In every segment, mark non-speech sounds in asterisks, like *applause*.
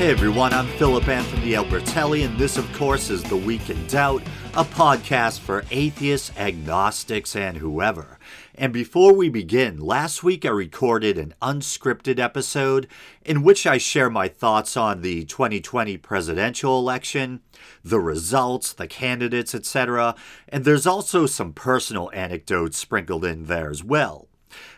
Hey everyone, I'm Philip Anthony Albertelli, and this, of course, is The Week in Doubt, a podcast for atheists, agnostics, and whoever. And before we begin, last week I recorded an unscripted episode in which I share my thoughts on the 2020 presidential election, the results, the candidates, etc., and there's also some personal anecdotes sprinkled in there as well.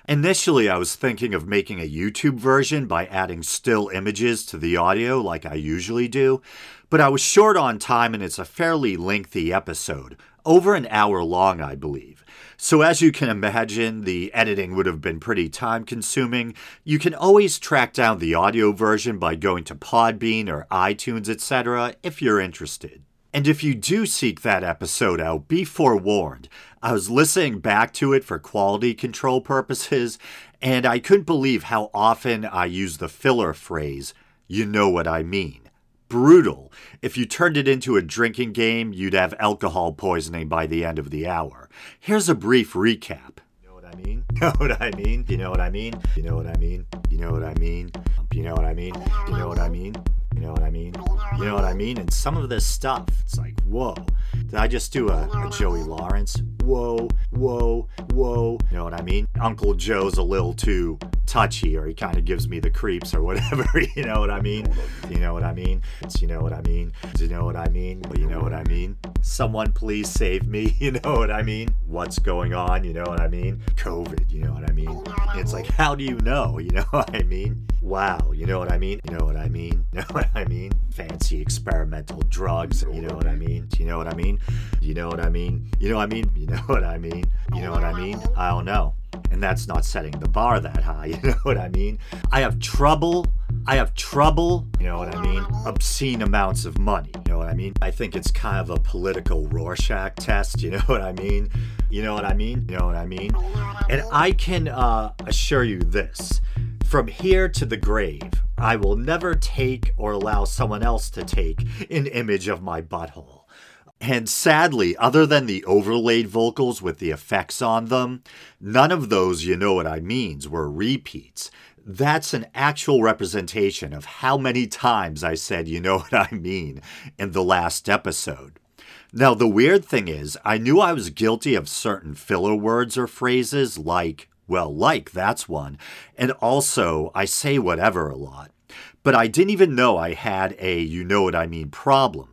Initially, I was thinking of making a YouTube version by adding still images to the audio like I usually do, but I was short on time and it's a fairly lengthy episode, over an hour long, I believe. So, as you can imagine, the editing would have been pretty time consuming. You can always track down the audio version by going to Podbean or iTunes, etc., if you're interested. And if you do seek that episode out, be forewarned. I was listening back to it for quality control purposes, and I couldn't believe how often I use the filler phrase, you know what I mean. Brutal. If you turned it into a drinking game, you'd have alcohol poisoning by the end of the hour. Here's a brief recap. You know what I mean? You know what I mean? You know what I mean? You know what I mean? You know what I mean? You know what I mean? You know what I mean? You know what I mean? You know what I mean? And some of this stuff, it's like, whoa. Did I just do a, a Joey Lawrence? Whoa, whoa, whoa. You know what I mean? Uncle Joe's a little too touchy, or he kind of gives me the creeps, or whatever. you know what I mean? You know what I mean? You know what I mean? You know what I mean? You know what I mean? Someone please save me. You know what I mean? What's going on? You know what I mean? COVID. You know what I mean? It's like, how do you know? You know what I mean? Wow. You know what I mean? You know what I mean? You know what I mean? Fancy experimental drugs. You know what I mean? You know what I mean? You know what I mean? You know what I mean? You know what I mean? You know what I mean? I don't know. And that's not setting the bar that high. *laughs* You know what I mean? I have trouble. I have trouble, you know what I mean? Obscene amounts of money, you know what I mean? I think it's kind of a political Rorschach test, *laughs* you know what I mean? You know what I mean? You know what I mean? And I can uh, assure you this from here to the grave, I will never take or allow someone else to take an image of my butthole. And sadly, other than the overlaid vocals with the effects on them, none of those, you know what I means, were repeats. That's an actual representation of how many times I said, you know what I mean, in the last episode. Now, the weird thing is, I knew I was guilty of certain filler words or phrases like well, like, that's one. And also, I say whatever a lot. But I didn't even know I had a you know what I mean problem.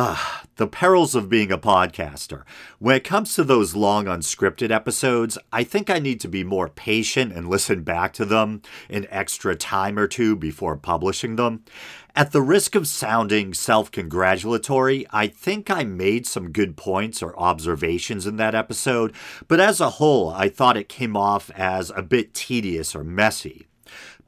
Ah, the perils of being a podcaster. When it comes to those long unscripted episodes, I think I need to be more patient and listen back to them an extra time or two before publishing them. At the risk of sounding self congratulatory, I think I made some good points or observations in that episode, but as a whole, I thought it came off as a bit tedious or messy.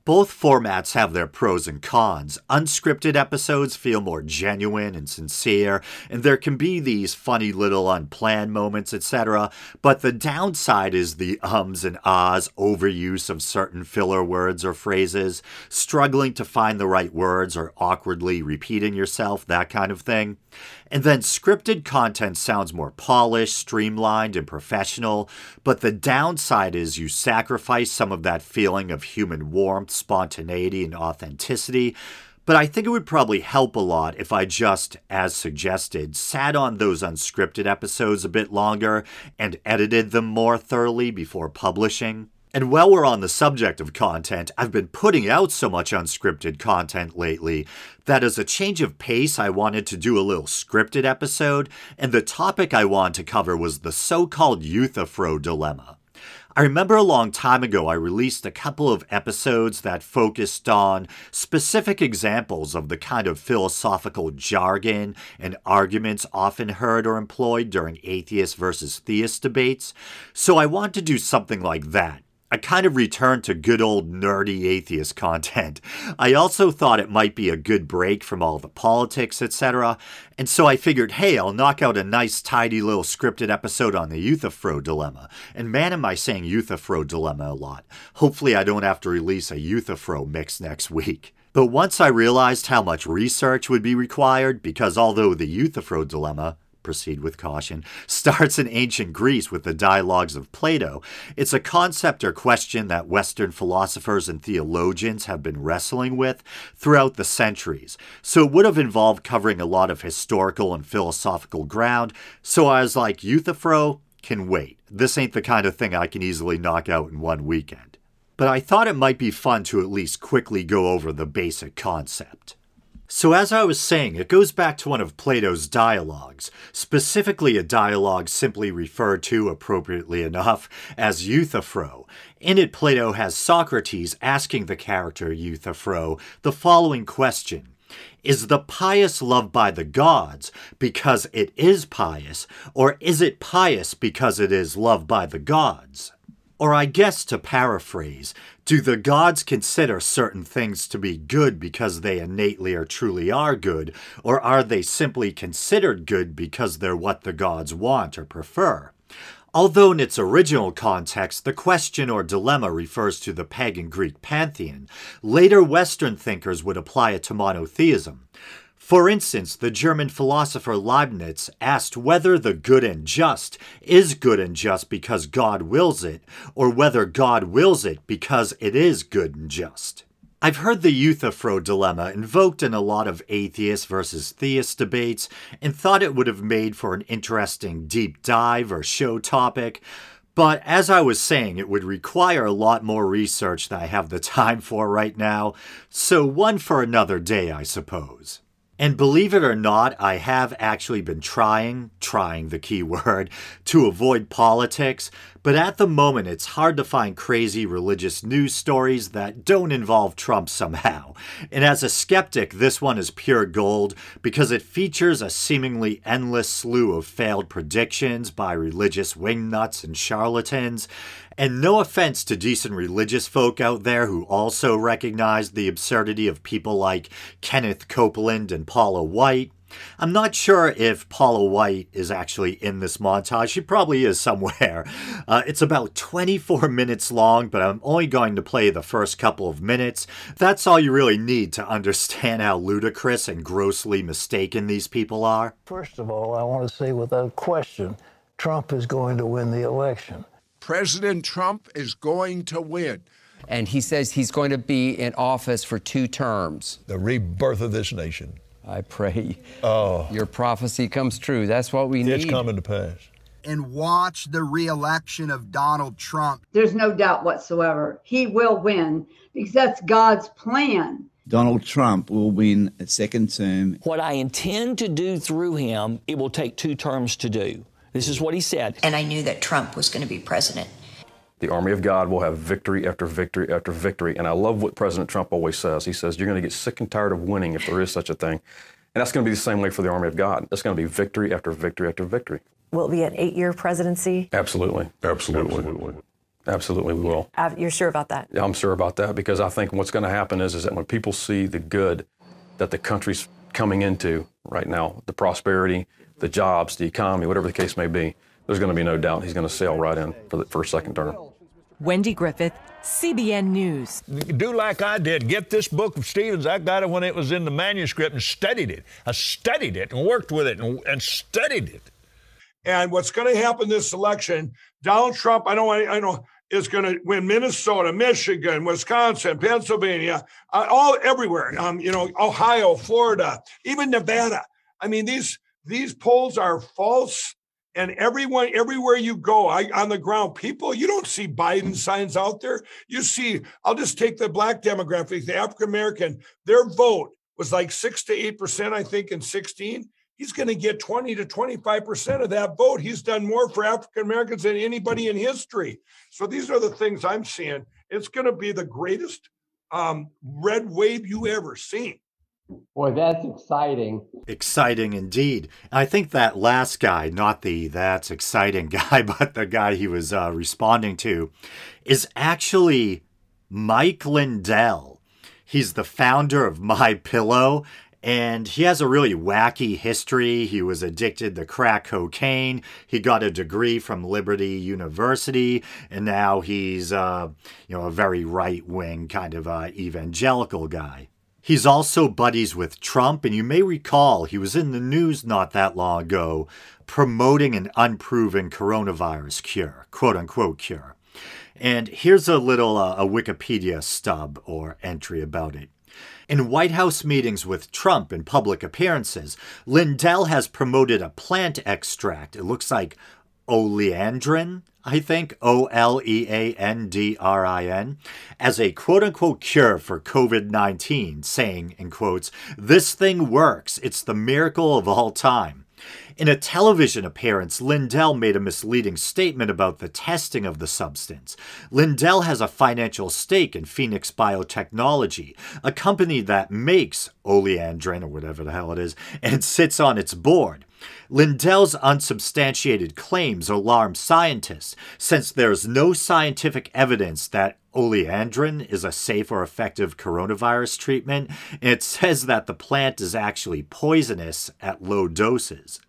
Both formats have their pros and cons. Unscripted episodes feel more genuine and sincere, and there can be these funny little unplanned moments, etc. But the downside is the ums and ahs, overuse of certain filler words or phrases, struggling to find the right words or awkwardly repeating yourself, that kind of thing. And then scripted content sounds more polished, streamlined, and professional, but the downside is you sacrifice some of that feeling of human warmth, spontaneity, and authenticity. But I think it would probably help a lot if I just, as suggested, sat on those unscripted episodes a bit longer and edited them more thoroughly before publishing. And while we're on the subject of content, I've been putting out so much unscripted content lately that as a change of pace, I wanted to do a little scripted episode, and the topic I wanted to cover was the so called Euthyphro dilemma. I remember a long time ago I released a couple of episodes that focused on specific examples of the kind of philosophical jargon and arguments often heard or employed during atheist versus theist debates. So I want to do something like that I kind of returned to good old nerdy atheist content. I also thought it might be a good break from all the politics, etc. And so I figured, hey, I'll knock out a nice, tidy little scripted episode on the Euthyphro dilemma. And man, am I saying Euthyphro dilemma a lot. Hopefully, I don't have to release a Euthyphro mix next week. But once I realized how much research would be required, because although the Euthyphro dilemma proceed with caution, starts in ancient Greece with the dialogues of Plato. It's a concept or question that Western philosophers and theologians have been wrestling with throughout the centuries. So it would have involved covering a lot of historical and philosophical ground. So I was like, Euthyphro can wait. This ain't the kind of thing I can easily knock out in one weekend. But I thought it might be fun to at least quickly go over the basic concept. So, as I was saying, it goes back to one of Plato's dialogues, specifically a dialogue simply referred to, appropriately enough, as Euthyphro. In it, Plato has Socrates asking the character Euthyphro the following question Is the pious loved by the gods because it is pious, or is it pious because it is loved by the gods? Or, I guess to paraphrase, do the gods consider certain things to be good because they innately or truly are good, or are they simply considered good because they're what the gods want or prefer? Although in its original context, the question or dilemma refers to the pagan Greek pantheon, later Western thinkers would apply it to monotheism. For instance, the German philosopher Leibniz asked whether the good and just is good and just because God wills it, or whether God wills it because it is good and just. I've heard the Euthyphro dilemma invoked in a lot of atheist versus theist debates and thought it would have made for an interesting deep dive or show topic, but as I was saying, it would require a lot more research than I have the *laughs* time for right now, so one for another day, I suppose. And believe it or not, I have actually been trying, trying the key word, *laughs* to avoid politics, but at the moment it's hard to find crazy religious news stories that don't involve Trump somehow. And as a skeptic, this one is pure gold because it features a seemingly endless slew of failed predictions by religious wingnuts and charlatans, and no offense to decent religious folk out there who also recognize the absurdity of people like Kenneth Copeland and Paula White. I'm not sure if Paula White is actually in this montage. She probably is somewhere. *laughs* Uh, it's about 24 minutes long, but I'm only going to play the first couple of minutes. That's all you really need to understand how ludicrous and grossly mistaken these people are. First of all, I want to say without question, Trump is going to win the election. President Trump is going to win. And he says he's going to be in office for two terms. The rebirth of this nation. I pray oh. your prophecy comes true. That's what we it's need. It's coming to pass. And watch the reelection of Donald Trump. There's no doubt whatsoever. He will win because that's God's plan. Donald Trump will win a second term. What I intend to do through him, it will take two terms to do. This is what he said. And I knew that Trump was going to be president. The army of God will have victory after victory after victory. And I love what President Trump always says. He says, You're going to get sick and tired of winning if there is such a thing. And that's going to be the same way for the army of God. It's going to be victory after victory after victory. Will it be an eight year presidency? Absolutely. Absolutely. Absolutely. Absolutely, we will. You're sure about that? Yeah, I'm sure about that because I think what's going to happen is, is that when people see the good that the country's coming into right now, the prosperity, the jobs, the economy, whatever the case may be, there's going to be no doubt he's going to sail right in for the first, second term. Wendy Griffith, CBN News. Do like I did. Get this book of Stevens. I got it when it was in the manuscript and studied it. I studied it and worked with it and, and studied it. And what's going to happen this election, Donald Trump, I know, I, I know, is going to win Minnesota, Michigan, Wisconsin, Pennsylvania, uh, all everywhere. Um, you know, Ohio, Florida, even Nevada. I mean, these these polls are false and everyone everywhere you go I, on the ground people you don't see biden signs out there you see i'll just take the black demographic the african american their vote was like 6 to 8 percent i think in 16 he's going to get 20 to 25 percent of that vote he's done more for african americans than anybody in history so these are the things i'm seeing it's going to be the greatest um, red wave you ever seen Boy, that's exciting. Exciting indeed. I think that last guy, not the that's exciting *laughs* guy, but the guy he was uh, responding to, is actually Mike Lindell. He's the founder of My Pillow, and he has a really wacky history. He was addicted to crack cocaine. He got a degree from Liberty University, and now he's, uh, you know, a very right wing kind of uh, evangelical guy. He's also buddies with Trump, and you may recall he was in the news not that long ago promoting an unproven coronavirus cure, quote unquote cure. And here's a little uh, a Wikipedia stub or entry about it. In White House meetings with Trump and public appearances, Lindell has promoted a plant extract. It looks like oleandrin, I think, O L E A N D R I N, as a quote unquote cure for COVID 19, saying, in quotes, this thing works. It's the miracle of all time. In a television appearance, Lindell made a misleading statement about the testing of the substance. Lindell has a financial stake in Phoenix Biotechnology, a company that makes oleandrin or whatever the hell it is, and sits on its board. Lindell's unsubstantiated claims alarm scientists since there's no scientific evidence that oleandrin is a safe or effective coronavirus treatment. It says that the plant is actually poisonous at low doses.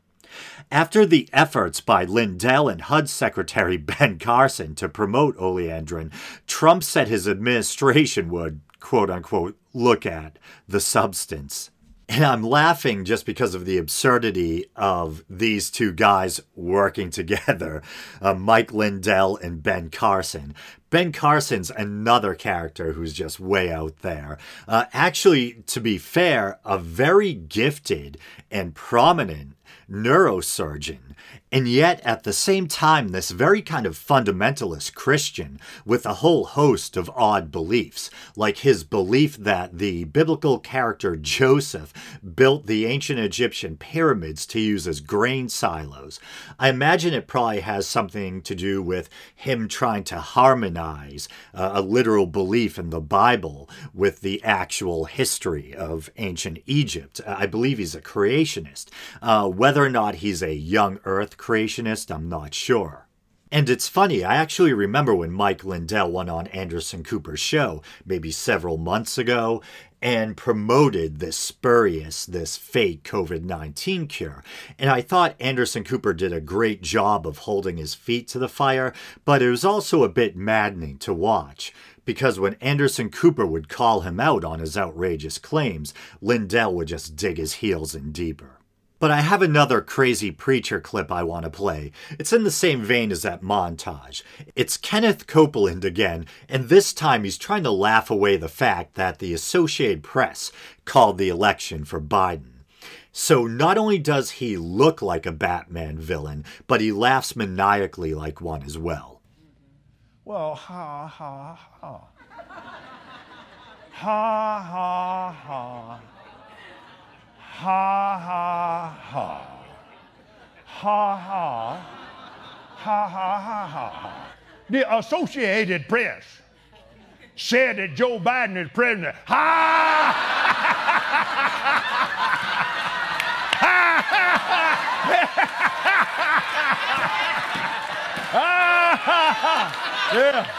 After the efforts by Lindell and HUD Secretary *laughs* Ben Carson to promote oleandrin, Trump said his administration would, quote unquote, look at the substance. And I'm laughing just because of the absurdity of these two guys working *laughs* together uh, Mike Lindell and Ben Carson. Ben Carson's another character who's just way out there. Uh, actually, to be fair, a very gifted and prominent neurosurgeon. And yet, at the same time, this very kind of fundamentalist Christian with a whole host of odd beliefs, like his belief that the biblical character Joseph built the ancient Egyptian pyramids to use as grain silos. I imagine it probably has something to do with him trying to harmonize uh, a literal belief in the Bible with the actual history of ancient Egypt. I believe he's a creationist. Uh, whether or not he's a young earth creationist, I'm not sure. And it's funny, I actually remember when Mike Lindell went on Anderson Cooper's show, maybe several months ago, and promoted this spurious, this fake COVID 19 cure. And I thought Anderson Cooper did a great job of holding his feet to the fire, but it was also a bit maddening to watch. Because when Anderson Cooper would call him out on his outrageous claims, Lindell would just dig his heels in deeper. But I have another crazy preacher clip I want to play. It's in the same vein as that montage. It's Kenneth Copeland again, and this time he's trying to laugh away the fact that the Associated Press called the election for Biden. So not only does he look like a Batman villain, but he laughs maniacally like one as well. Well, ha ha ha. Ha ha ha. Ha ha ha. Ha ha. Ha ha ha ha ha. The Associated Press said that Joe Biden is president. Ha! *laughs* yeah. *laughs*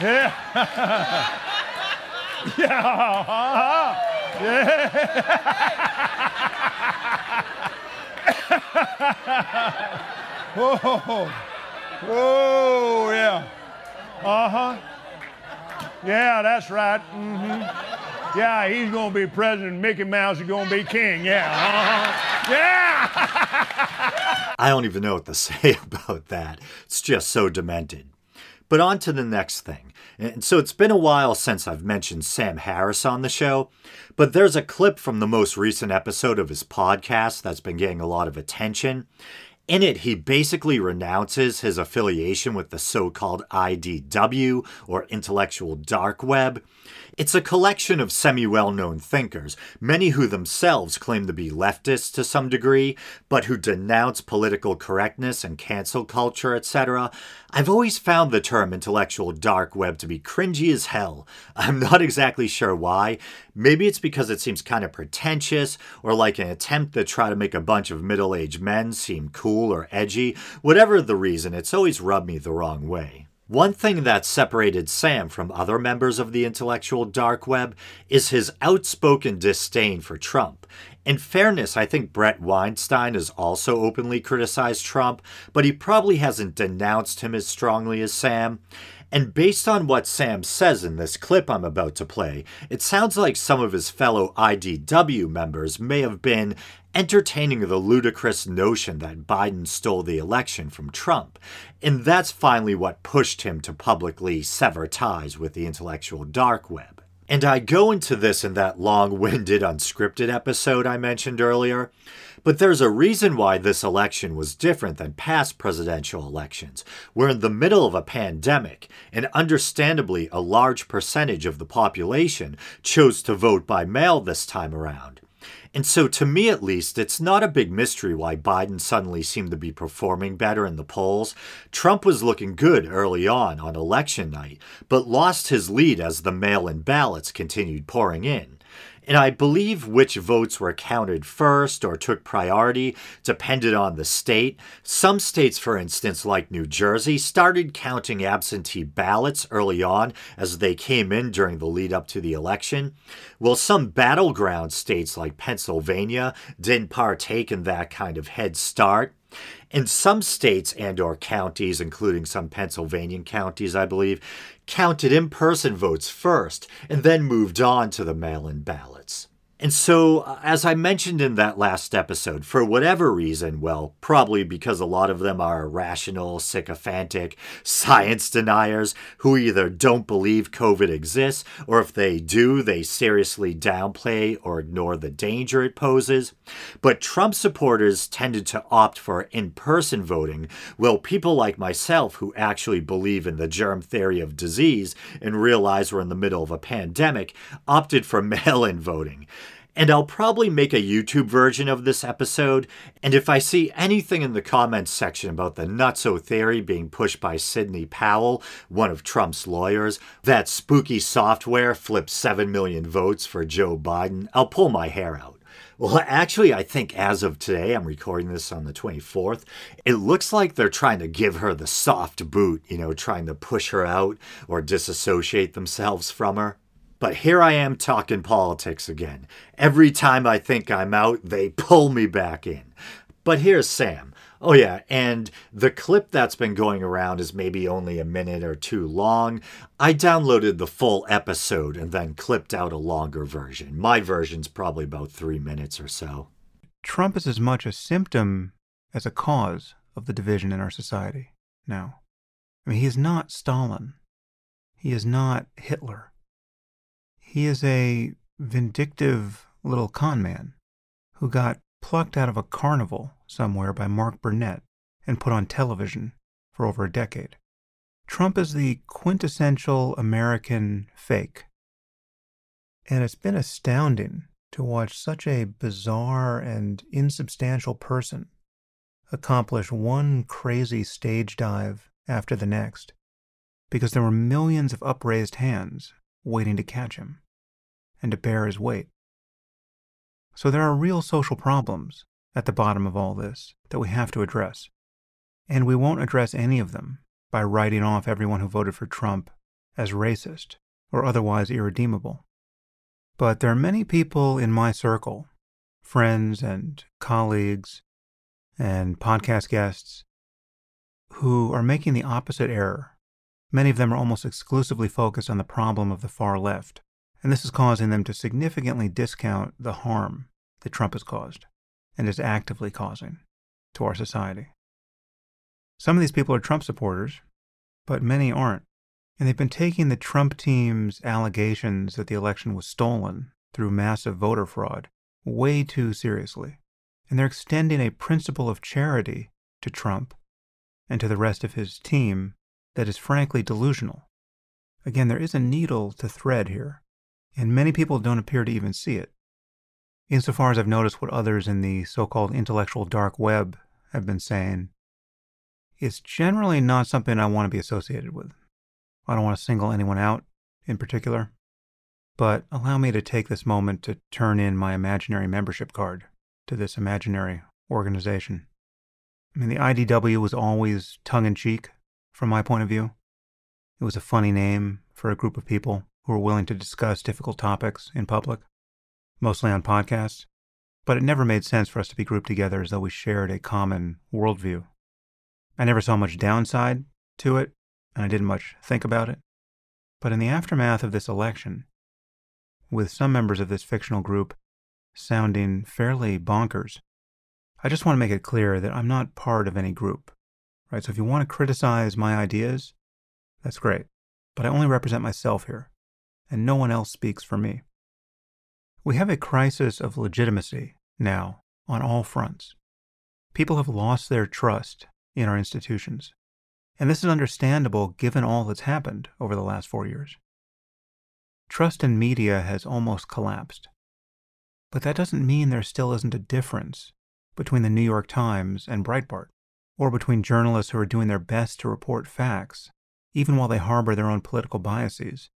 Yeah. yeah. *laughs* Yeah. *laughs* Whoa. Whoa, yeah. Uh huh. Yeah, that's right. Mm-hmm. Yeah, he's going to be president. Mickey Mouse is going to be king. Yeah. Uh-huh. Yeah. I don't even know what to *laughs* say about that. It's just so demented. But on to the next thing. And so it's been a while since I've mentioned Sam Harris on the show, but there's a clip from the most recent episode of his podcast that's been getting a lot of attention. In it, he basically renounces his affiliation with the so called IDW, or intellectual dark web. It's a collection of semi well known thinkers, many who themselves claim to be leftists to some degree, but who denounce political correctness and cancel culture, etc. I've always found the term intellectual dark web to be cringy as hell. I'm not *laughs* exactly sure why. Maybe it's because it seems kind of pretentious, or like an attempt to try to make a bunch of middle aged men seem cool or edgy. Whatever the reason, it's always rubbed me the wrong way. One thing that separated Sam from other members of the intellectual dark web is his outspoken disdain for Trump. In fairness, I think Bret Weinstein has also openly criticized Trump, but he probably hasn't denounced him as strongly as Sam. And based on what Sam says in this clip I'm about to play, it sounds like some of his fellow IDW members may have been entertaining the ludicrous notion that Biden stole the election from Trump. And that's finally what pushed him to publicly sever ties with the intellectual dark web. And I go into this in that long winded, unscripted episode I mentioned earlier. But there's a reason why this election was different than past presidential elections. We're in the middle of a pandemic, and understandably, a large percentage of the population chose to vote by mail this time around. And so, to me at least, it's not a big mystery why Biden suddenly seemed to be performing better in the polls. Trump was looking good early on on election night, but lost his lead as the mail in ballots continued pouring in. And I believe which votes were counted first or took priority depended on the state. Some states, for instance, like New Jersey, started counting absentee ballots early on as they came in during the lead up to the election. While some battleground states like Pennsylvania didn't partake in that kind of head start. In some states and or counties, including some Pennsylvania counties, I believe, counted in-person votes first and then moved on to the mail-in ballots. And so, uh, as I mentioned in that last episode, for whatever reason, well, probably because a lot of them are rational, sycophantic science deniers who either don't believe COVID exists, or if they do, they seriously downplay or ignore the danger it poses. But Trump supporters tended to opt for in person voting, while people like myself who actually believe in the germ theory of disease and realize we're in the middle of a pandemic opted for *laughs* mail in voting. And I'll probably make a YouTube version of this episode. And if I see anything in the comments section about the nutso theory being pushed by Sidney Powell, one of Trump's lawyers, that spooky software flipped 7 million votes for Joe Biden, I'll pull my hair out. Well, actually, I think as of today, I'm recording this on the 24th, it looks like they're trying to give her the soft boot, you know, trying to push her out or disassociate themselves from her. But here I am talking politics again. Every time I think I'm out, they pull me back in. But here's Sam. Oh, yeah, and the clip that's been going around is maybe only a minute or two long. I downloaded the full episode and then clipped out a longer version. My version's probably about three minutes or so. Trump is as much a symptom as a cause of the division in our society now. I mean, he is not Stalin. He is not Hitler. He is a vindictive little con man who got plucked out of a carnival somewhere by Mark Burnett and put on television for over a decade. Trump is the quintessential American fake. And it's been astounding to watch such a bizarre and insubstantial person accomplish one crazy stage dive after the next because there were millions of upraised hands waiting to catch him and to bear his weight. So there are real social problems at the bottom of all this that we have to address. And we won't address any of them by writing off everyone who voted for Trump as racist or otherwise irredeemable. But there are many people in my circle, friends and colleagues and podcast guests, who are making the opposite error Many of them are almost exclusively focused on the problem of the far left, and this is causing them to significantly discount the harm that Trump has caused and is actively causing to our society. Some of these people are Trump supporters, but many aren't. And they've been taking the Trump team's allegations that the election was stolen through massive voter fraud way too seriously. And they're extending a principle of charity to Trump and to the rest of his team that is frankly delusional. Again, there is a needle to thread here, and many people don't appear to even see it. Insofar as I've noticed what others in the so called intellectual dark web have been saying, it's generally not something I want to be associated with. I don't want to single anyone out in particular, but allow me to take this moment to turn in my imaginary membership card to this imaginary organization. I mean, the IDW was always tongue in cheek from my point of view. It was a funny name for a group of people who were willing to discuss difficult topics in public, mostly on podcasts, but it never made sense for us to be grouped together as though we shared a common worldview. I never saw much downside to it, and I didn't much think about it. But in the aftermath of this election, with some members of this fictional group sounding fairly bonkers, I just want to make it clear that I'm not part of any group. Right? So if you want to criticize my ideas, that's great. But I only represent myself here, and no one else speaks for me. We have a crisis of legitimacy now on all fronts. People have lost their trust in our institutions. And this is understandable given all that's happened over the last four years. Trust in media has almost collapsed. But that doesn't mean there still isn't a difference between the New York Times and Breitbart, or between journalists who are doing their best to report facts, even while they harbor their own political biases,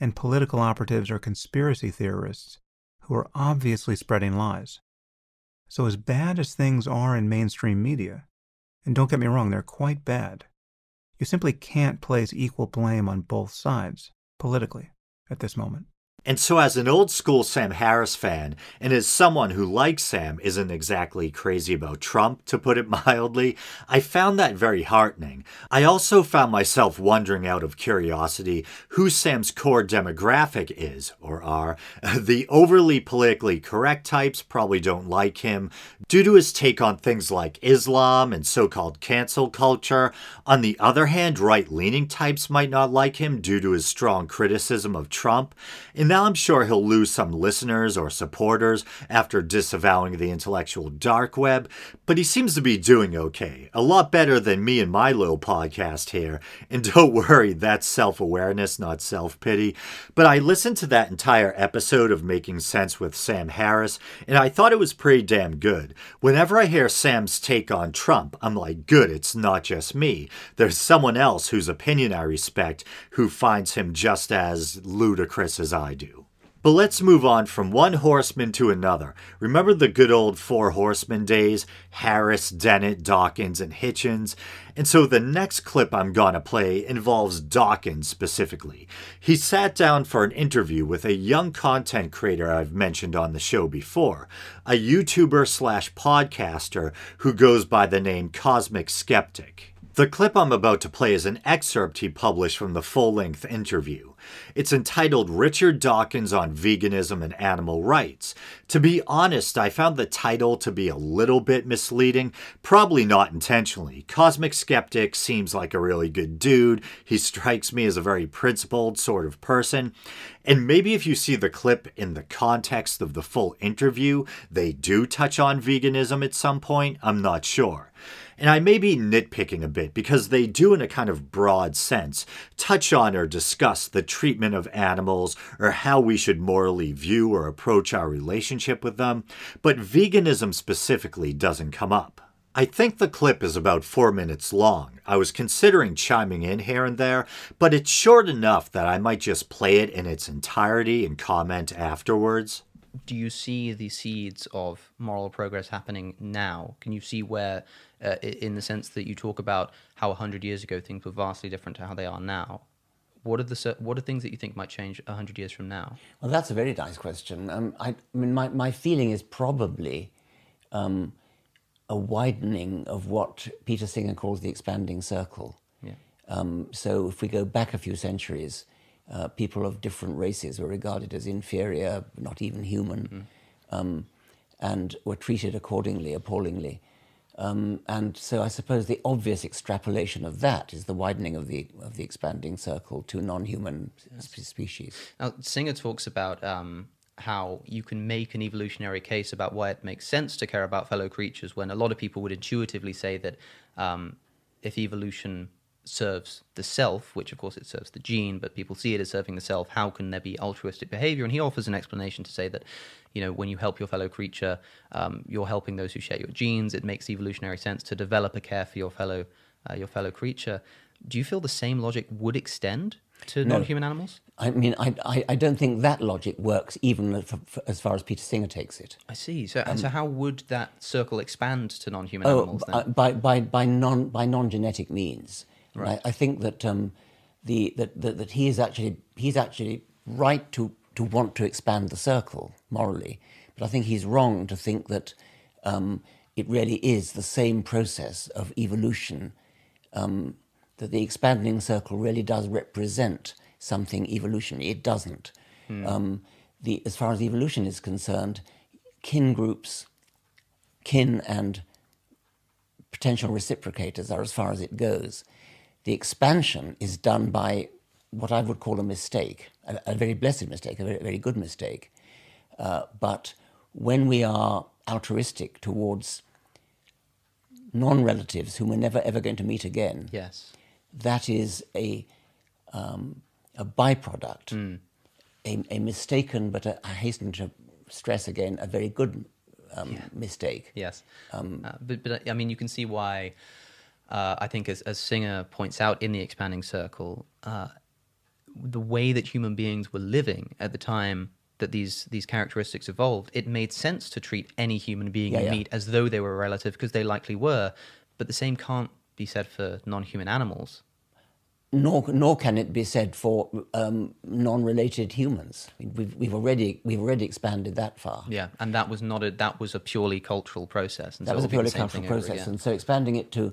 and political operatives or conspiracy theorists who are obviously spreading lies. So, as bad as things are in mainstream media, and don't get me wrong, they're quite bad, you simply can't place equal blame on both sides politically at this moment. And so, as an old school Sam Harris fan, and as someone who, like Sam, isn't exactly crazy about Trump, to put it *laughs* mildly, I found that very heartening. I also found myself wondering out of curiosity who Sam's core demographic is, or are. *laughs* The overly politically correct types probably don't like him due to his take on things like Islam and so called cancel culture. On the other hand, right leaning types might not like him due to his strong criticism of Trump. Now I'm sure he'll lose some listeners or supporters after disavowing the intellectual dark web, but he seems to be doing okay. A lot better than me and my little podcast here. And *laughs* don't worry, that's self awareness, not self pity. But I listened to that entire episode of Making Sense with Sam Harris, and I thought it was pretty damn good. Whenever I hear Sam's take on Trump, I'm like, good, it's not just me. There's someone else whose opinion I respect who finds him just as ludicrous as I do. But let's move on from one horseman to another. Remember the good old four horsemen days? Harris, Dennett, Dawkins, and Hitchens? And so the next clip I'm gonna play involves Dawkins specifically. He sat down for an interview with a young content creator I've mentioned on the show before, a YouTuber slash podcaster who goes by the name Cosmic Skeptic. The clip I'm about to play is an excerpt he published from the full length interview. It's entitled Richard Dawkins on Veganism and Animal Rights. To be honest, I found the title to be a little bit misleading, probably not intentionally. Cosmic Skeptic seems like a really good dude. He strikes me as a very principled sort of person. And maybe if you see the clip in the context of the full interview, they do touch on veganism at some point. I'm not sure. And I may be nitpicking a bit because they do, in a kind of broad sense, touch on or discuss the treatment of animals or how we should morally view or approach our relationship with them, but veganism specifically doesn't come up. I think the clip is about four minutes long. I was considering chiming in here and there, but it's short enough that I might just play it in its entirety and comment afterwards. Do you see the seeds of moral progress happening now? Can you see where uh, in the sense that you talk about how 100 years ago things were vastly different to how they are now. What are the what are things that you think might change 100 years from now? Well, that's a very nice question. Um, I, I, mean, my, my feeling is probably um, a widening of what Peter Singer calls the expanding circle. Yeah. Um, so if we go back a few centuries, uh, people of different races were regarded as inferior, not even human, mm-hmm. and were treated accordingly, appallingly. Um, and so I suppose the obvious extrapolation of that is the widening of the of the expanding circle to non-human yes. species. Now, Singer talks about um, how you can make an evolutionary case about why it makes sense to care about fellow creatures when a lot of people would intuitively say that um, if evolution serves the self, which of course it serves the gene, but people see it as serving the self, how can there be altruistic behavior? And he offers an explanation to say that, you know, when you help your fellow creature, um, you're helping those who share your genes. It makes evolutionary sense to develop a care for your fellow uh, your fellow creature. Do you feel the same logic would extend to no. non-human animals? I mean, I, I, I, don't think that logic works even for, for, as far as Peter Singer takes it. I see. So, um, so how would that circle expand to non-human oh, animals? Then? Uh, by, by, by, non, by non-genetic means. Right. I, I think that, um, the, that, that, that he is actually, he's actually right to, to want to expand the circle morally, but I think he's wrong to think that um, it really is the same process of evolution um, that the expanding circle really does represent something evolutionary. It doesn't. Um, the, as far as evolution is concerned, kin groups, kin and potential reciprocators are as far as it goes. The expansion is done by what I would call a mistake, a, a very blessed mistake, a very, very good mistake. Uh, but when we are altruistic towards non relatives whom we're never ever going to meet again, Yes. that is a, um, a byproduct, a, a mistaken, but a, I hasten to stress again, a very good um, mistake. Yes. Um, Uh, but, but I mean, you can see why. Uh, I think, as, as Singer points out in the expanding circle, uh, the way that human beings were living at the time that these these characteristics evolved, it made sense to treat any human being Yeah, you yeah. meet as though they were a relative because they likely were. But the same can't be said for non-human animals. nor, nor can it be said for um, non-related humans. We've, we've already we've already expanded that far. Yeah, and that was not a that was a purely cultural process. And that so was a it'll be the purely cultural process, again. and so expanding it to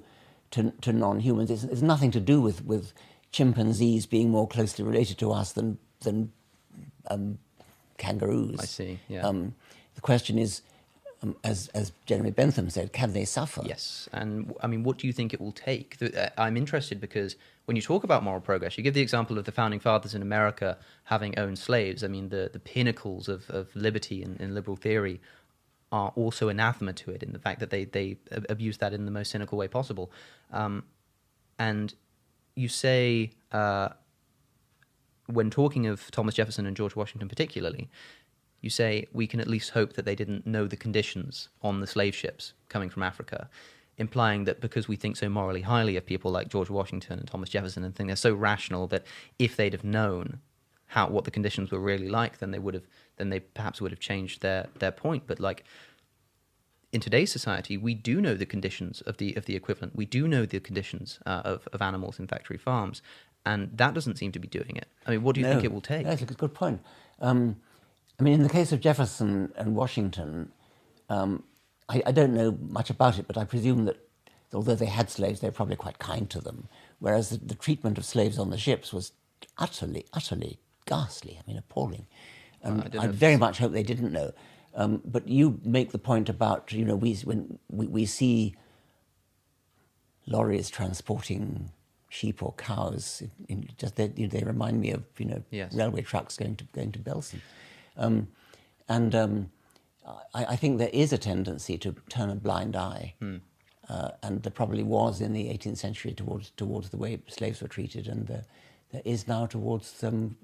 to, to non-humans is it's nothing to do with, with chimpanzees being more closely related to us than than um, kangaroos. I see, yeah. Um, the question is, um, as as Jeremy Bentham said, can they suffer? Yes, and I mean, what do you think it will take? Uh, I'm interested because when you talk about moral progress, you give the example of the founding fathers in America having owned slaves. I mean, the, the pinnacles of, of liberty and, in liberal theory are also anathema to it in the fact that they they abuse that in the most cynical way possible. Um, and you say uh, when talking of Thomas Jefferson and George Washington particularly, you say we can at least hope that they didn't know the conditions on the slave ships coming from Africa, implying that because we think so morally highly of people like George Washington and Thomas Jefferson and think they're so rational that if they'd have known how what the conditions were really like, then they would have then they perhaps would have changed their their point. But like in today's society, we do know the conditions of the of the equivalent. We do know the conditions uh, of of animals in factory farms, and that doesn't seem to be doing it. I mean, what do you No. think it will take? That's a good point. Um, I mean, in the case of Jefferson and Washington, um, I, I don't know much about it, but I presume that although they had slaves, they were probably quite kind to them. Whereas the, the treatment of slaves on the ships was utterly, utterly ghastly. I mean, appalling. And I I very much hope they didn't know. Um, but you make the point about you know we when we, we see lorries transporting sheep or cows. In, in just they, they remind me of you know Yes. railway trucks going to going to Belsen, um, and um, I, I think there is a tendency to turn a blind eye, Hmm. uh, and there probably was in the 18th century towards towards the way slaves were treated, and there, there is now towards um,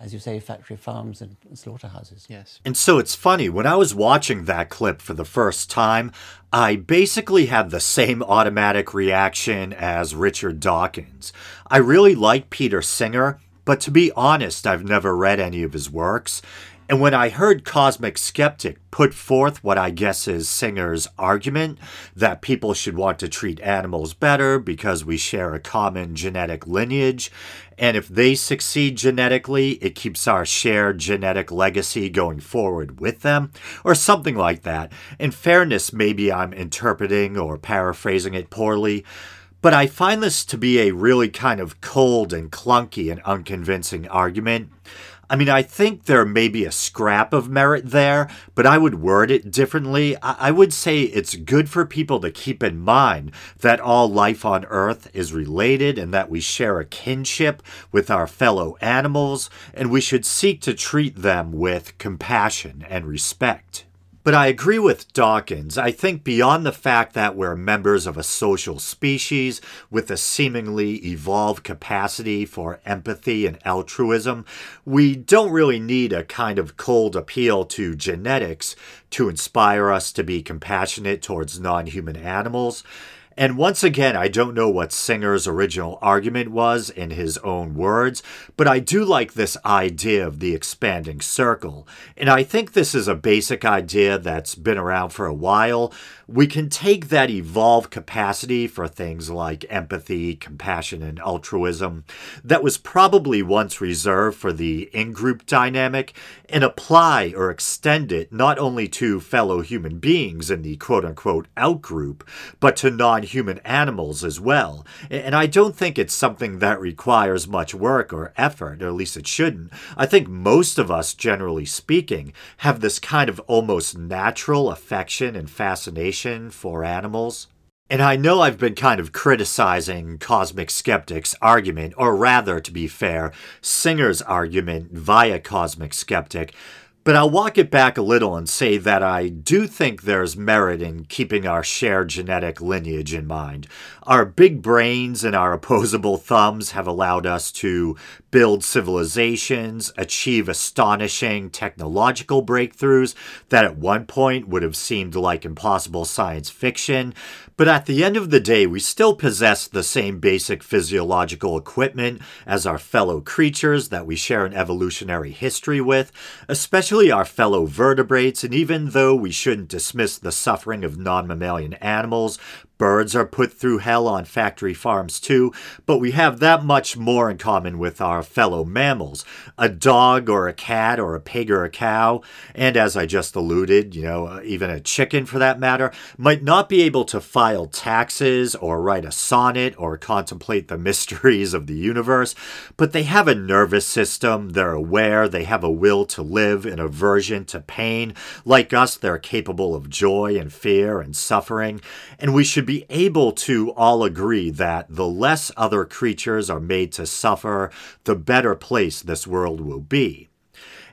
as you say, factory farms and slaughterhouses. Yes. And so it's funny, when I was watching that clip for the first time, I basically had the same automatic reaction as Richard Dawkins. I really like Peter Singer, but to be honest, I've never read any of his works. And when I heard Cosmic Skeptic put forth what I guess is Singer's argument that people should want to treat animals better because we share a common genetic lineage, and if they succeed genetically, it keeps our shared genetic legacy going forward with them, or something like that. In fairness, maybe I'm interpreting or paraphrasing it poorly. But I find this to be a really kind of cold and clunky and unconvincing argument. I mean, I think there may be a scrap of merit there, but I would word it differently. I, would say it's good for people to keep in mind that all life on Earth is related and that we share a kinship with our fellow animals, and we should seek to treat them with compassion and respect. But I agree with Dawkins. I think beyond the fact that we're members of a social species with a seemingly evolved capacity for empathy and altruism, we don't really need a kind of cold appeal to genetics to inspire us to be compassionate towards non human animals. And once again, I don't know what Singer's original argument was in his own words, but I do like this idea of the expanding circle. And I think this is a basic idea that's been around for a while. We can take that evolved capacity for things like empathy, compassion, and altruism that was probably once reserved for the in group dynamic and apply or extend it not only to fellow human beings in the quote unquote out group, but to non non human animals as well. And I don't think it's something that requires much work or effort, or at least it shouldn't. I think most of us, generally speaking, have this kind of almost natural affection and fascination for animals. And I know I've been kind of criticizing Cosmic Skeptic's argument, or rather, to be fair, Singer's argument via Cosmic Skeptic, but I'll walk it back a little and say that I do think there's merit in keeping our shared genetic lineage in mind. Our big brains and our opposable *laughs* thumbs have allowed us to build civilizations, achieve astonishing technological breakthroughs that at one point would have seemed like impossible science fiction. But at the end of the day, we still possess the same basic physiological equipment as our fellow creatures that we share an evolutionary history with, especially our fellow vertebrates. And even though we shouldn't dismiss the suffering of non mammalian animals, Birds are put through hell on factory farms too, but we have that much more in common with our fellow mammals. A dog or a cat or a pig or a cow, and as I just alluded, you know, uh, even a chicken for that matter, might not be able to file taxes or write a sonnet or contemplate the *laughs* mysteries of the universe, but they have a nervous system, they're aware, they have a will to live, an aversion to pain. Like us, they're capable of joy and fear and suffering, and we should be able to all agree that the less other creatures are made to suffer, the better place this world will be.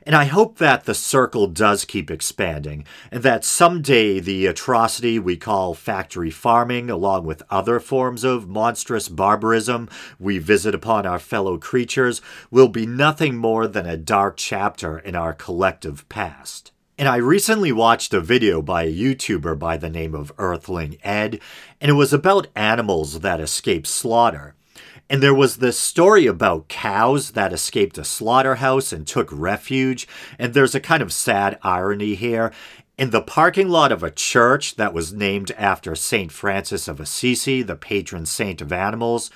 And I hope that the circle does keep expanding, and that someday the atrocity we call factory farming, along with other forms of monstrous barbarism we visit upon our fellow creatures, will be nothing more than a dark chapter in our collective past. And I recently watched a video by a YouTuber by the name of Earthling Ed, and it was about animals that escaped slaughter. And there was this story about cows that escaped a slaughterhouse and took refuge. And there's a kind of sad irony here. In the parking lot of a church that was named after St. Francis of Assisi, the patron saint of animals.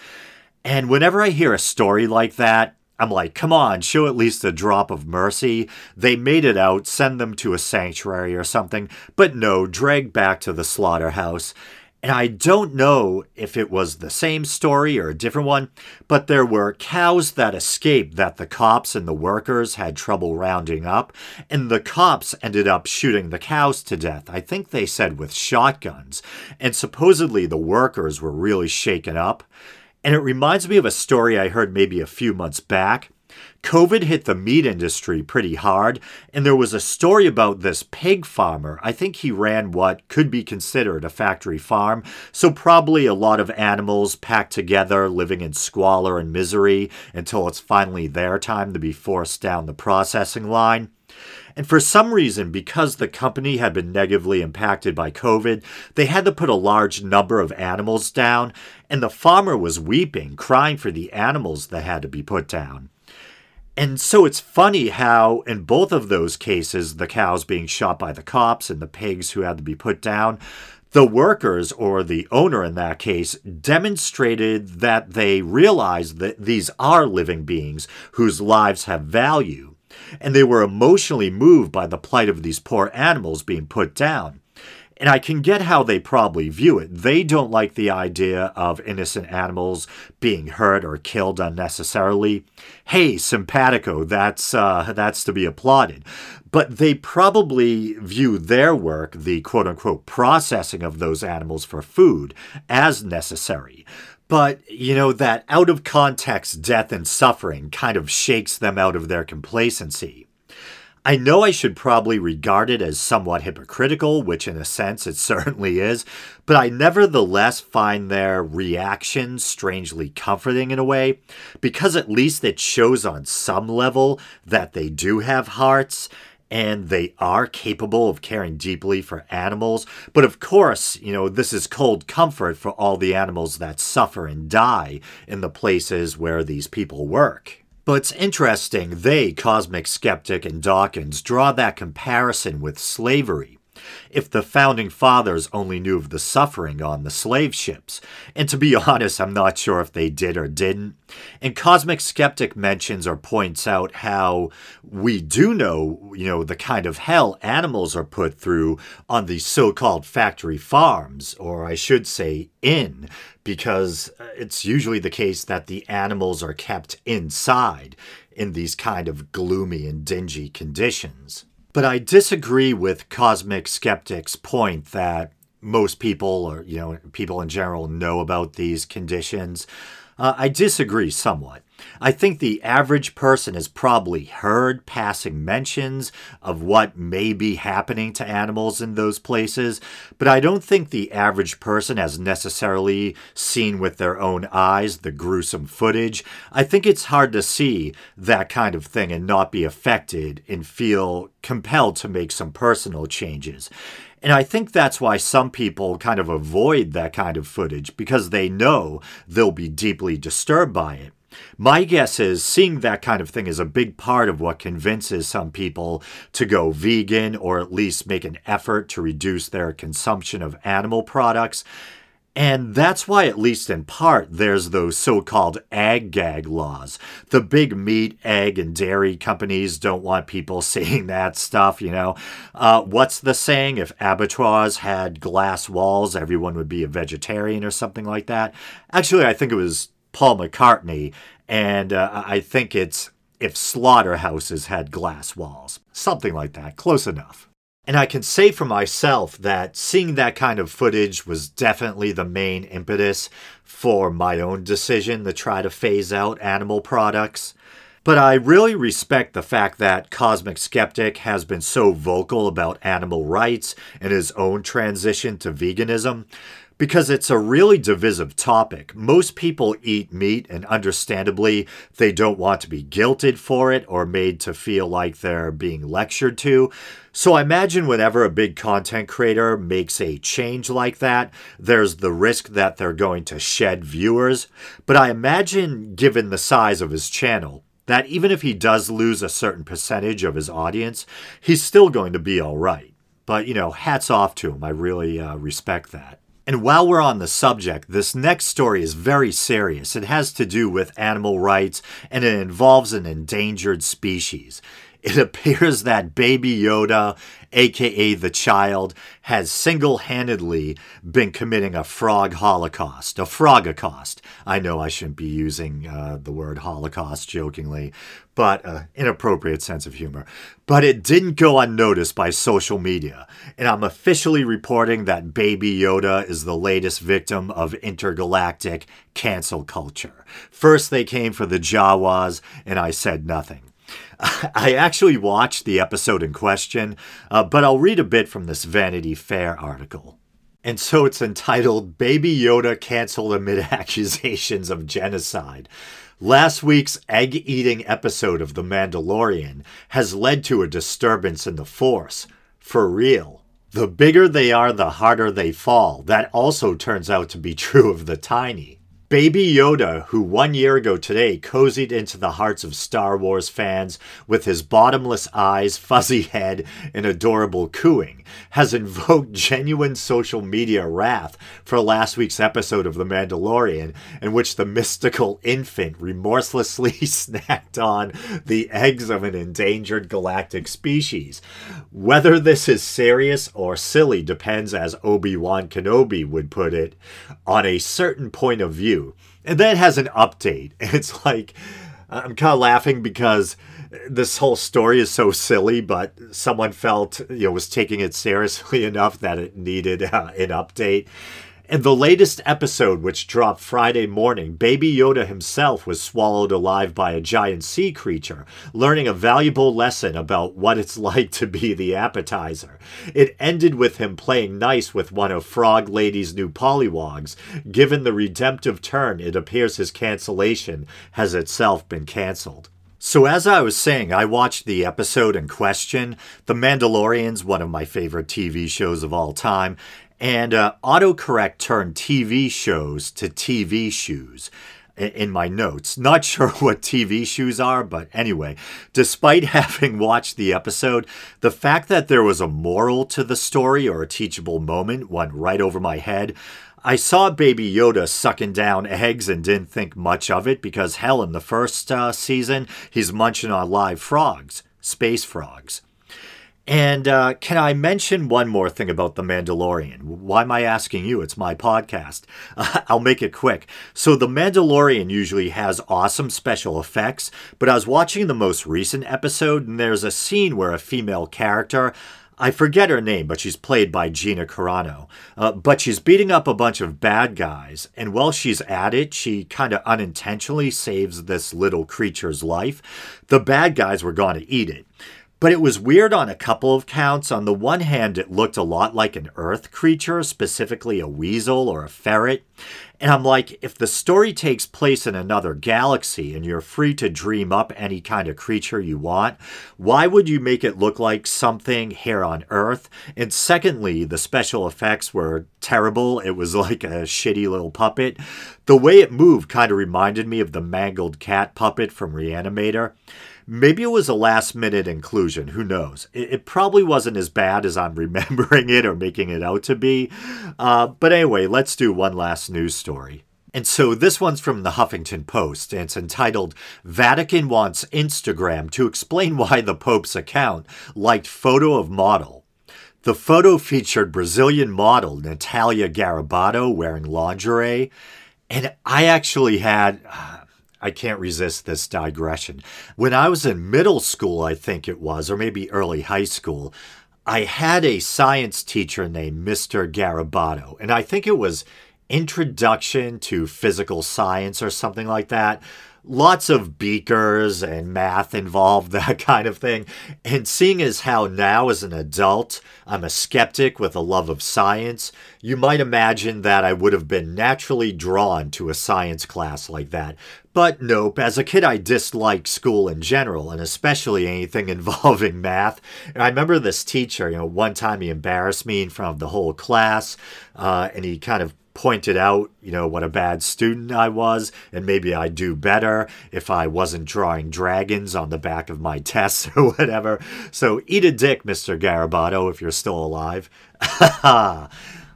And whenever I hear a story like that, I'm like, come on, show at least a drop of mercy. They made it out, send them to a sanctuary or something, but no, drag back to the slaughterhouse. And I don't know if it was the same story or a different one, but there were cows that escaped that the cops and the workers had trouble rounding up, and the cops ended up shooting the cows to death. I think they said with shotguns, and supposedly the workers were really shaken up. And it reminds me of a story I heard maybe a few months back. COVID hit the meat industry pretty hard, and there was a story about this pig farmer. I think he ran what could be considered a factory farm, so probably a lot of animals packed together, living in squalor and misery until it's finally their time to be forced down the processing line. And for some reason, because the company had been negatively impacted by COVID, they had to put a large number of animals down, and the farmer was weeping, crying for the animals that had to be put down. And so it's funny how, in both of those cases, the cows being shot by the cops and the pigs who had to be put down, the workers, or the owner in that case, demonstrated that they realized that these are living beings whose lives have value and they were emotionally moved by the plight of these poor animals being put down. And I can get how they probably view it. They don't like the idea of innocent animals being hurt or killed unnecessarily. Hey, simpatico, that's uh, that's to be applauded. But they probably view their work, the quote unquote processing of those animals for food, as necessary. But, you know, that out of context death and suffering kind of shakes them out of their complacency. I know I should probably regard it as somewhat hypocritical, which in a sense it *laughs* certainly is, but I nevertheless find their reaction strangely comforting in a way, because at least it shows on some level that they do have hearts and they are capable of caring deeply for animals. But of course, you know, this is cold comfort for all the animals that suffer and die in the places where these people work. But it's interesting, they, Cosmic Skeptic and Dawkins, draw that comparison with slavery. If the founding fathers only knew of the suffering on the slave ships. And to be *laughs* honest, I'm not sure if they did or didn't. And Cosmic Skeptic mentions or points out how we do know, you know, the kind of hell animals are put through on these so called factory farms, or I should say, in, because uh, it's usually the case that the animals are kept inside in these kind of gloomy and dingy conditions. But I disagree with Cosmic Skeptic's point that most people, or you know, people in general, know about these conditions. Uh, I disagree somewhat. I think the average person has probably heard passing mentions of what may be happening to animals in those places, but I don't think the average person has necessarily seen with their own eyes the gruesome footage. I think it's hard to see that kind of thing and not be affected and feel compelled to make some personal changes. And I think that's why some people kind of avoid that kind of footage because they know they'll be deeply disturbed by it. My guess is seeing that kind of thing is a big part of what convinces some people to go vegan or at least make an effort to reduce their consumption of animal products. And that's why, at least in part, there's those so called ag gag laws. The big meat, egg, and dairy companies don't want people *laughs* seeing that stuff, you know. Uh, what's the saying? If abattoirs had glass walls, everyone would be a vegetarian or something like that. Actually, I think it was Paul McCartney, and uh, I think it's if slaughterhouses had glass walls. Something like that. Close enough. And I can say for myself that seeing that kind of footage was definitely the main impetus for my own decision to try to phase out animal products. But I really respect the fact that Cosmic Skeptic has been so vocal about animal rights and his own transition to veganism because it's a really divisive topic. Most people eat meat, and understandably, they don't want to be guilted for it or made to feel like they're being lectured to. So I imagine whenever a big content creator makes a change like that, there's the risk that they're going to shed viewers. But I imagine, given the size of his channel, that even if he does lose a certain percentage of his audience, he's still going to be all right. But, you know, hats off to him. I really uh, respect that. And while we're on the subject, this next story is very serious. It has to do with animal rights and it involves an endangered species. It appears that Baby Yoda, aka the child, has single handedly been committing a frog holocaust, a frogacost. I know I shouldn't be using uh, the word holocaust jokingly, but uh, inappropriate sense of humor. But it didn't go unnoticed by social media, and I'm officially reporting that Baby Yoda is the latest victim of intergalactic cancel culture. First, they came for the Jawas, and I said nothing. I actually watched the episode in question, uh, but I'll read a bit from this Vanity Fair article. And so it's entitled Baby Yoda Canceled Amid *laughs* Accusations of Genocide. Last week's egg eating episode of The Mandalorian has led to a disturbance in the Force. For real. The bigger they are, the harder they fall. That also turns out to be *laughs* true of the tiny. Baby Yoda, who one year ago today cozied into the hearts of Star Wars fans with his bottomless eyes, fuzzy head, and adorable cooing, has invoked *laughs* genuine social media wrath for last week's episode of The Mandalorian, in which the mystical infant remorselessly *laughs* snacked on the eggs of an endangered galactic species. Whether this is serious or silly depends, as Obi Wan Kenobi would put it, on a certain point of view. And then it has an update. *laughs* It's like, I'm kind of laughing because this whole story is so silly, but someone felt, you know, was taking it seriously *laughs* enough that it needed uh, an update. In the latest episode, which dropped Friday morning, Baby Yoda himself was swallowed alive by a giant sea creature, learning a valuable lesson about what it's *laughs* like to be the appetizer. It ended with him playing nice with one of Frog Lady's new polywogs. Given the redemptive turn, it appears his cancellation has itself been cancelled. So, as I was saying, I watched the episode in question. The Mandalorian's one of my favorite TV shows of all time, and uh, autocorrect turned TV shows to TV shoes. in my notes. Not *laughs* sure what TV shoes are, but anyway, despite *laughs* having watched the episode, the fact that there was a moral to the story or a teachable moment went right over my head. I saw Baby Yoda sucking down eggs and didn't think much of it because, hell, in the first uh, season, he's munching on live frogs, space frogs. And uh, can I mention one more thing about The Mandalorian? Why am I asking you? It's my podcast. Uh, *laughs* I'll make it quick. So, The Mandalorian usually has awesome special effects, but I was watching the most recent episode, and there's a scene where a female character, I forget her name, but she's played by Gina Carano. Uh, but she's beating up a bunch of bad guys, and while she's at it, she kind of unintentionally saves this little creature's life. The bad guys were going to eat it. But it was weird on a couple of counts. On the one hand, it looked a lot like an earth creature, specifically a weasel or a ferret. And I'm like, if the story takes place in another galaxy and you're free to dream up any kind of creature you want, why would you make it look like something here on Earth? And secondly, the special effects were terrible. It was *laughs* like a shitty little puppet. The way it moved kind of reminded me of the mangled cat puppet from Reanimator. Maybe it was a last minute inclusion. Who knows? It, it, probably wasn't as bad as I'm *laughs* remembering it or making it out to be. Uh, but anyway, let's do one last news story. And so this one's from the Huffington Post, and it's entitled Vatican Wants Instagram to Explain Why the Pope's Account Liked Photo of Model. The photo featured Brazilian model Natalia Garibotto wearing lingerie. And I actually had. Uh, I can't resist this digression. When I was in middle school, I think it was, or maybe early high school, I had a science teacher named Mr. Garibotto, and I think it was Introduction to Physical Science or something like that lots of beakers and math involved, *laughs* that kind of thing. And seeing as how now, as an adult, I'm a skeptic with a love of science, you might imagine that I would have been naturally drawn to a science class like that. But nope, as a kid, I disliked school in general, and especially anything *laughs* involving math. And I remember this teacher, you know, one time he embarrassed me in front of the whole class, uh, and he kind of pointed out, you know, what a bad student I was, and maybe I'd do better if I wasn't drawing dragons on the back of my *laughs* tests or whatever. So eat a dick, Mr. Garibotto, if you're still alive. *laughs*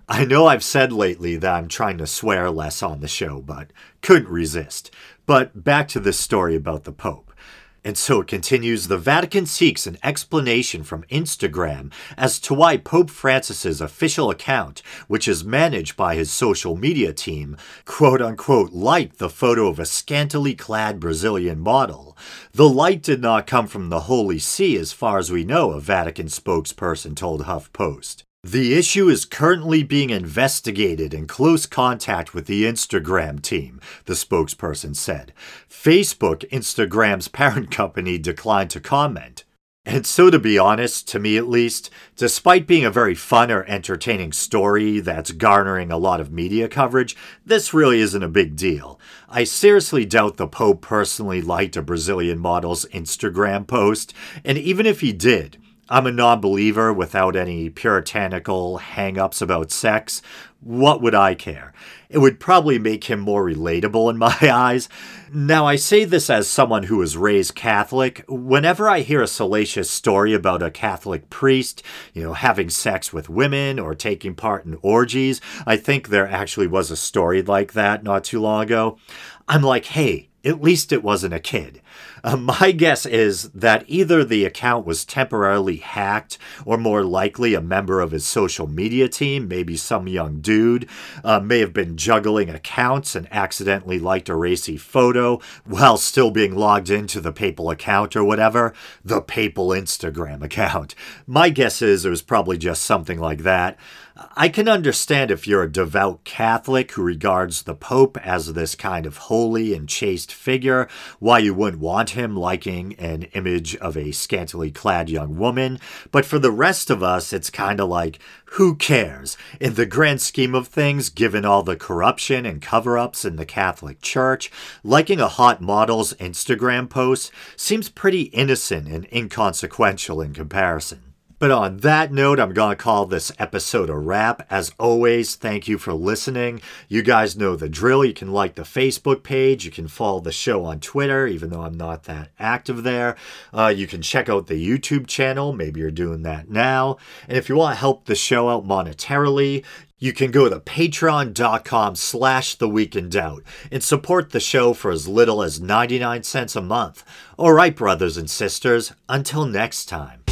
I know I've said lately that I'm trying to swear less on the show, but couldn't resist. But back to this story about the Pope. And so it continues the Vatican seeks an explanation from Instagram as to why Pope Francis's official account, which is managed by his social media team, quote unquote, liked the photo of a scantily clad Brazilian model. The light did not come from the Holy See, as far as we know, a Vatican spokesperson told HuffPost. The issue is currently being investigated in close contact with the Instagram team, the spokesperson said. Facebook, Instagram's parent company, declined to comment. And so, to be honest, to me at least, despite being a very fun or entertaining story that's garnering a lot of media coverage, this really isn't a big deal. I seriously doubt the Pope personally liked a Brazilian model's Instagram post, and even if he did, I'm a non believer without any puritanical hang ups about sex. What would I care? It would probably make him more relatable in *laughs* my eyes. Now, I say this as someone who was raised Catholic. Whenever I hear a salacious story about a Catholic priest, you know, having sex with women or taking part in orgies, I think there actually was a story like that not too long ago. I'm like, hey, at least it wasn't a kid. Uh, my guess is that either the account was temporarily hacked, or more likely a member of his social media team, maybe some young dude, uh, may have been juggling accounts and accidentally liked a racy photo while still being logged into the papal account or whatever, the papal Instagram *laughs* account. My guess is it was probably just something like that. I can understand if you're a devout Catholic who regards the Pope as this kind of holy and chaste figure, why you wouldn't want him liking an image of a scantily clad young woman. But for the rest of us, it's kind of like, who cares? In the grand scheme of things, given all the corruption and cover ups in the Catholic Church, liking a hot model's Instagram post seems pretty innocent and inconsequential in comparison. But on that note, I'm going to call this episode a wrap. As always, thank you for listening. You guys know the drill. You can like the Facebook page. You can follow the show on Twitter, even though I'm not that active there. Uh, you can check out the YouTube channel. Maybe you're doing that now. And if you want to help the show out monetarily, you can go to patreon.com slash the week in doubt and support the show for as little as 99 cents a month. All right, brothers and sisters, until next time.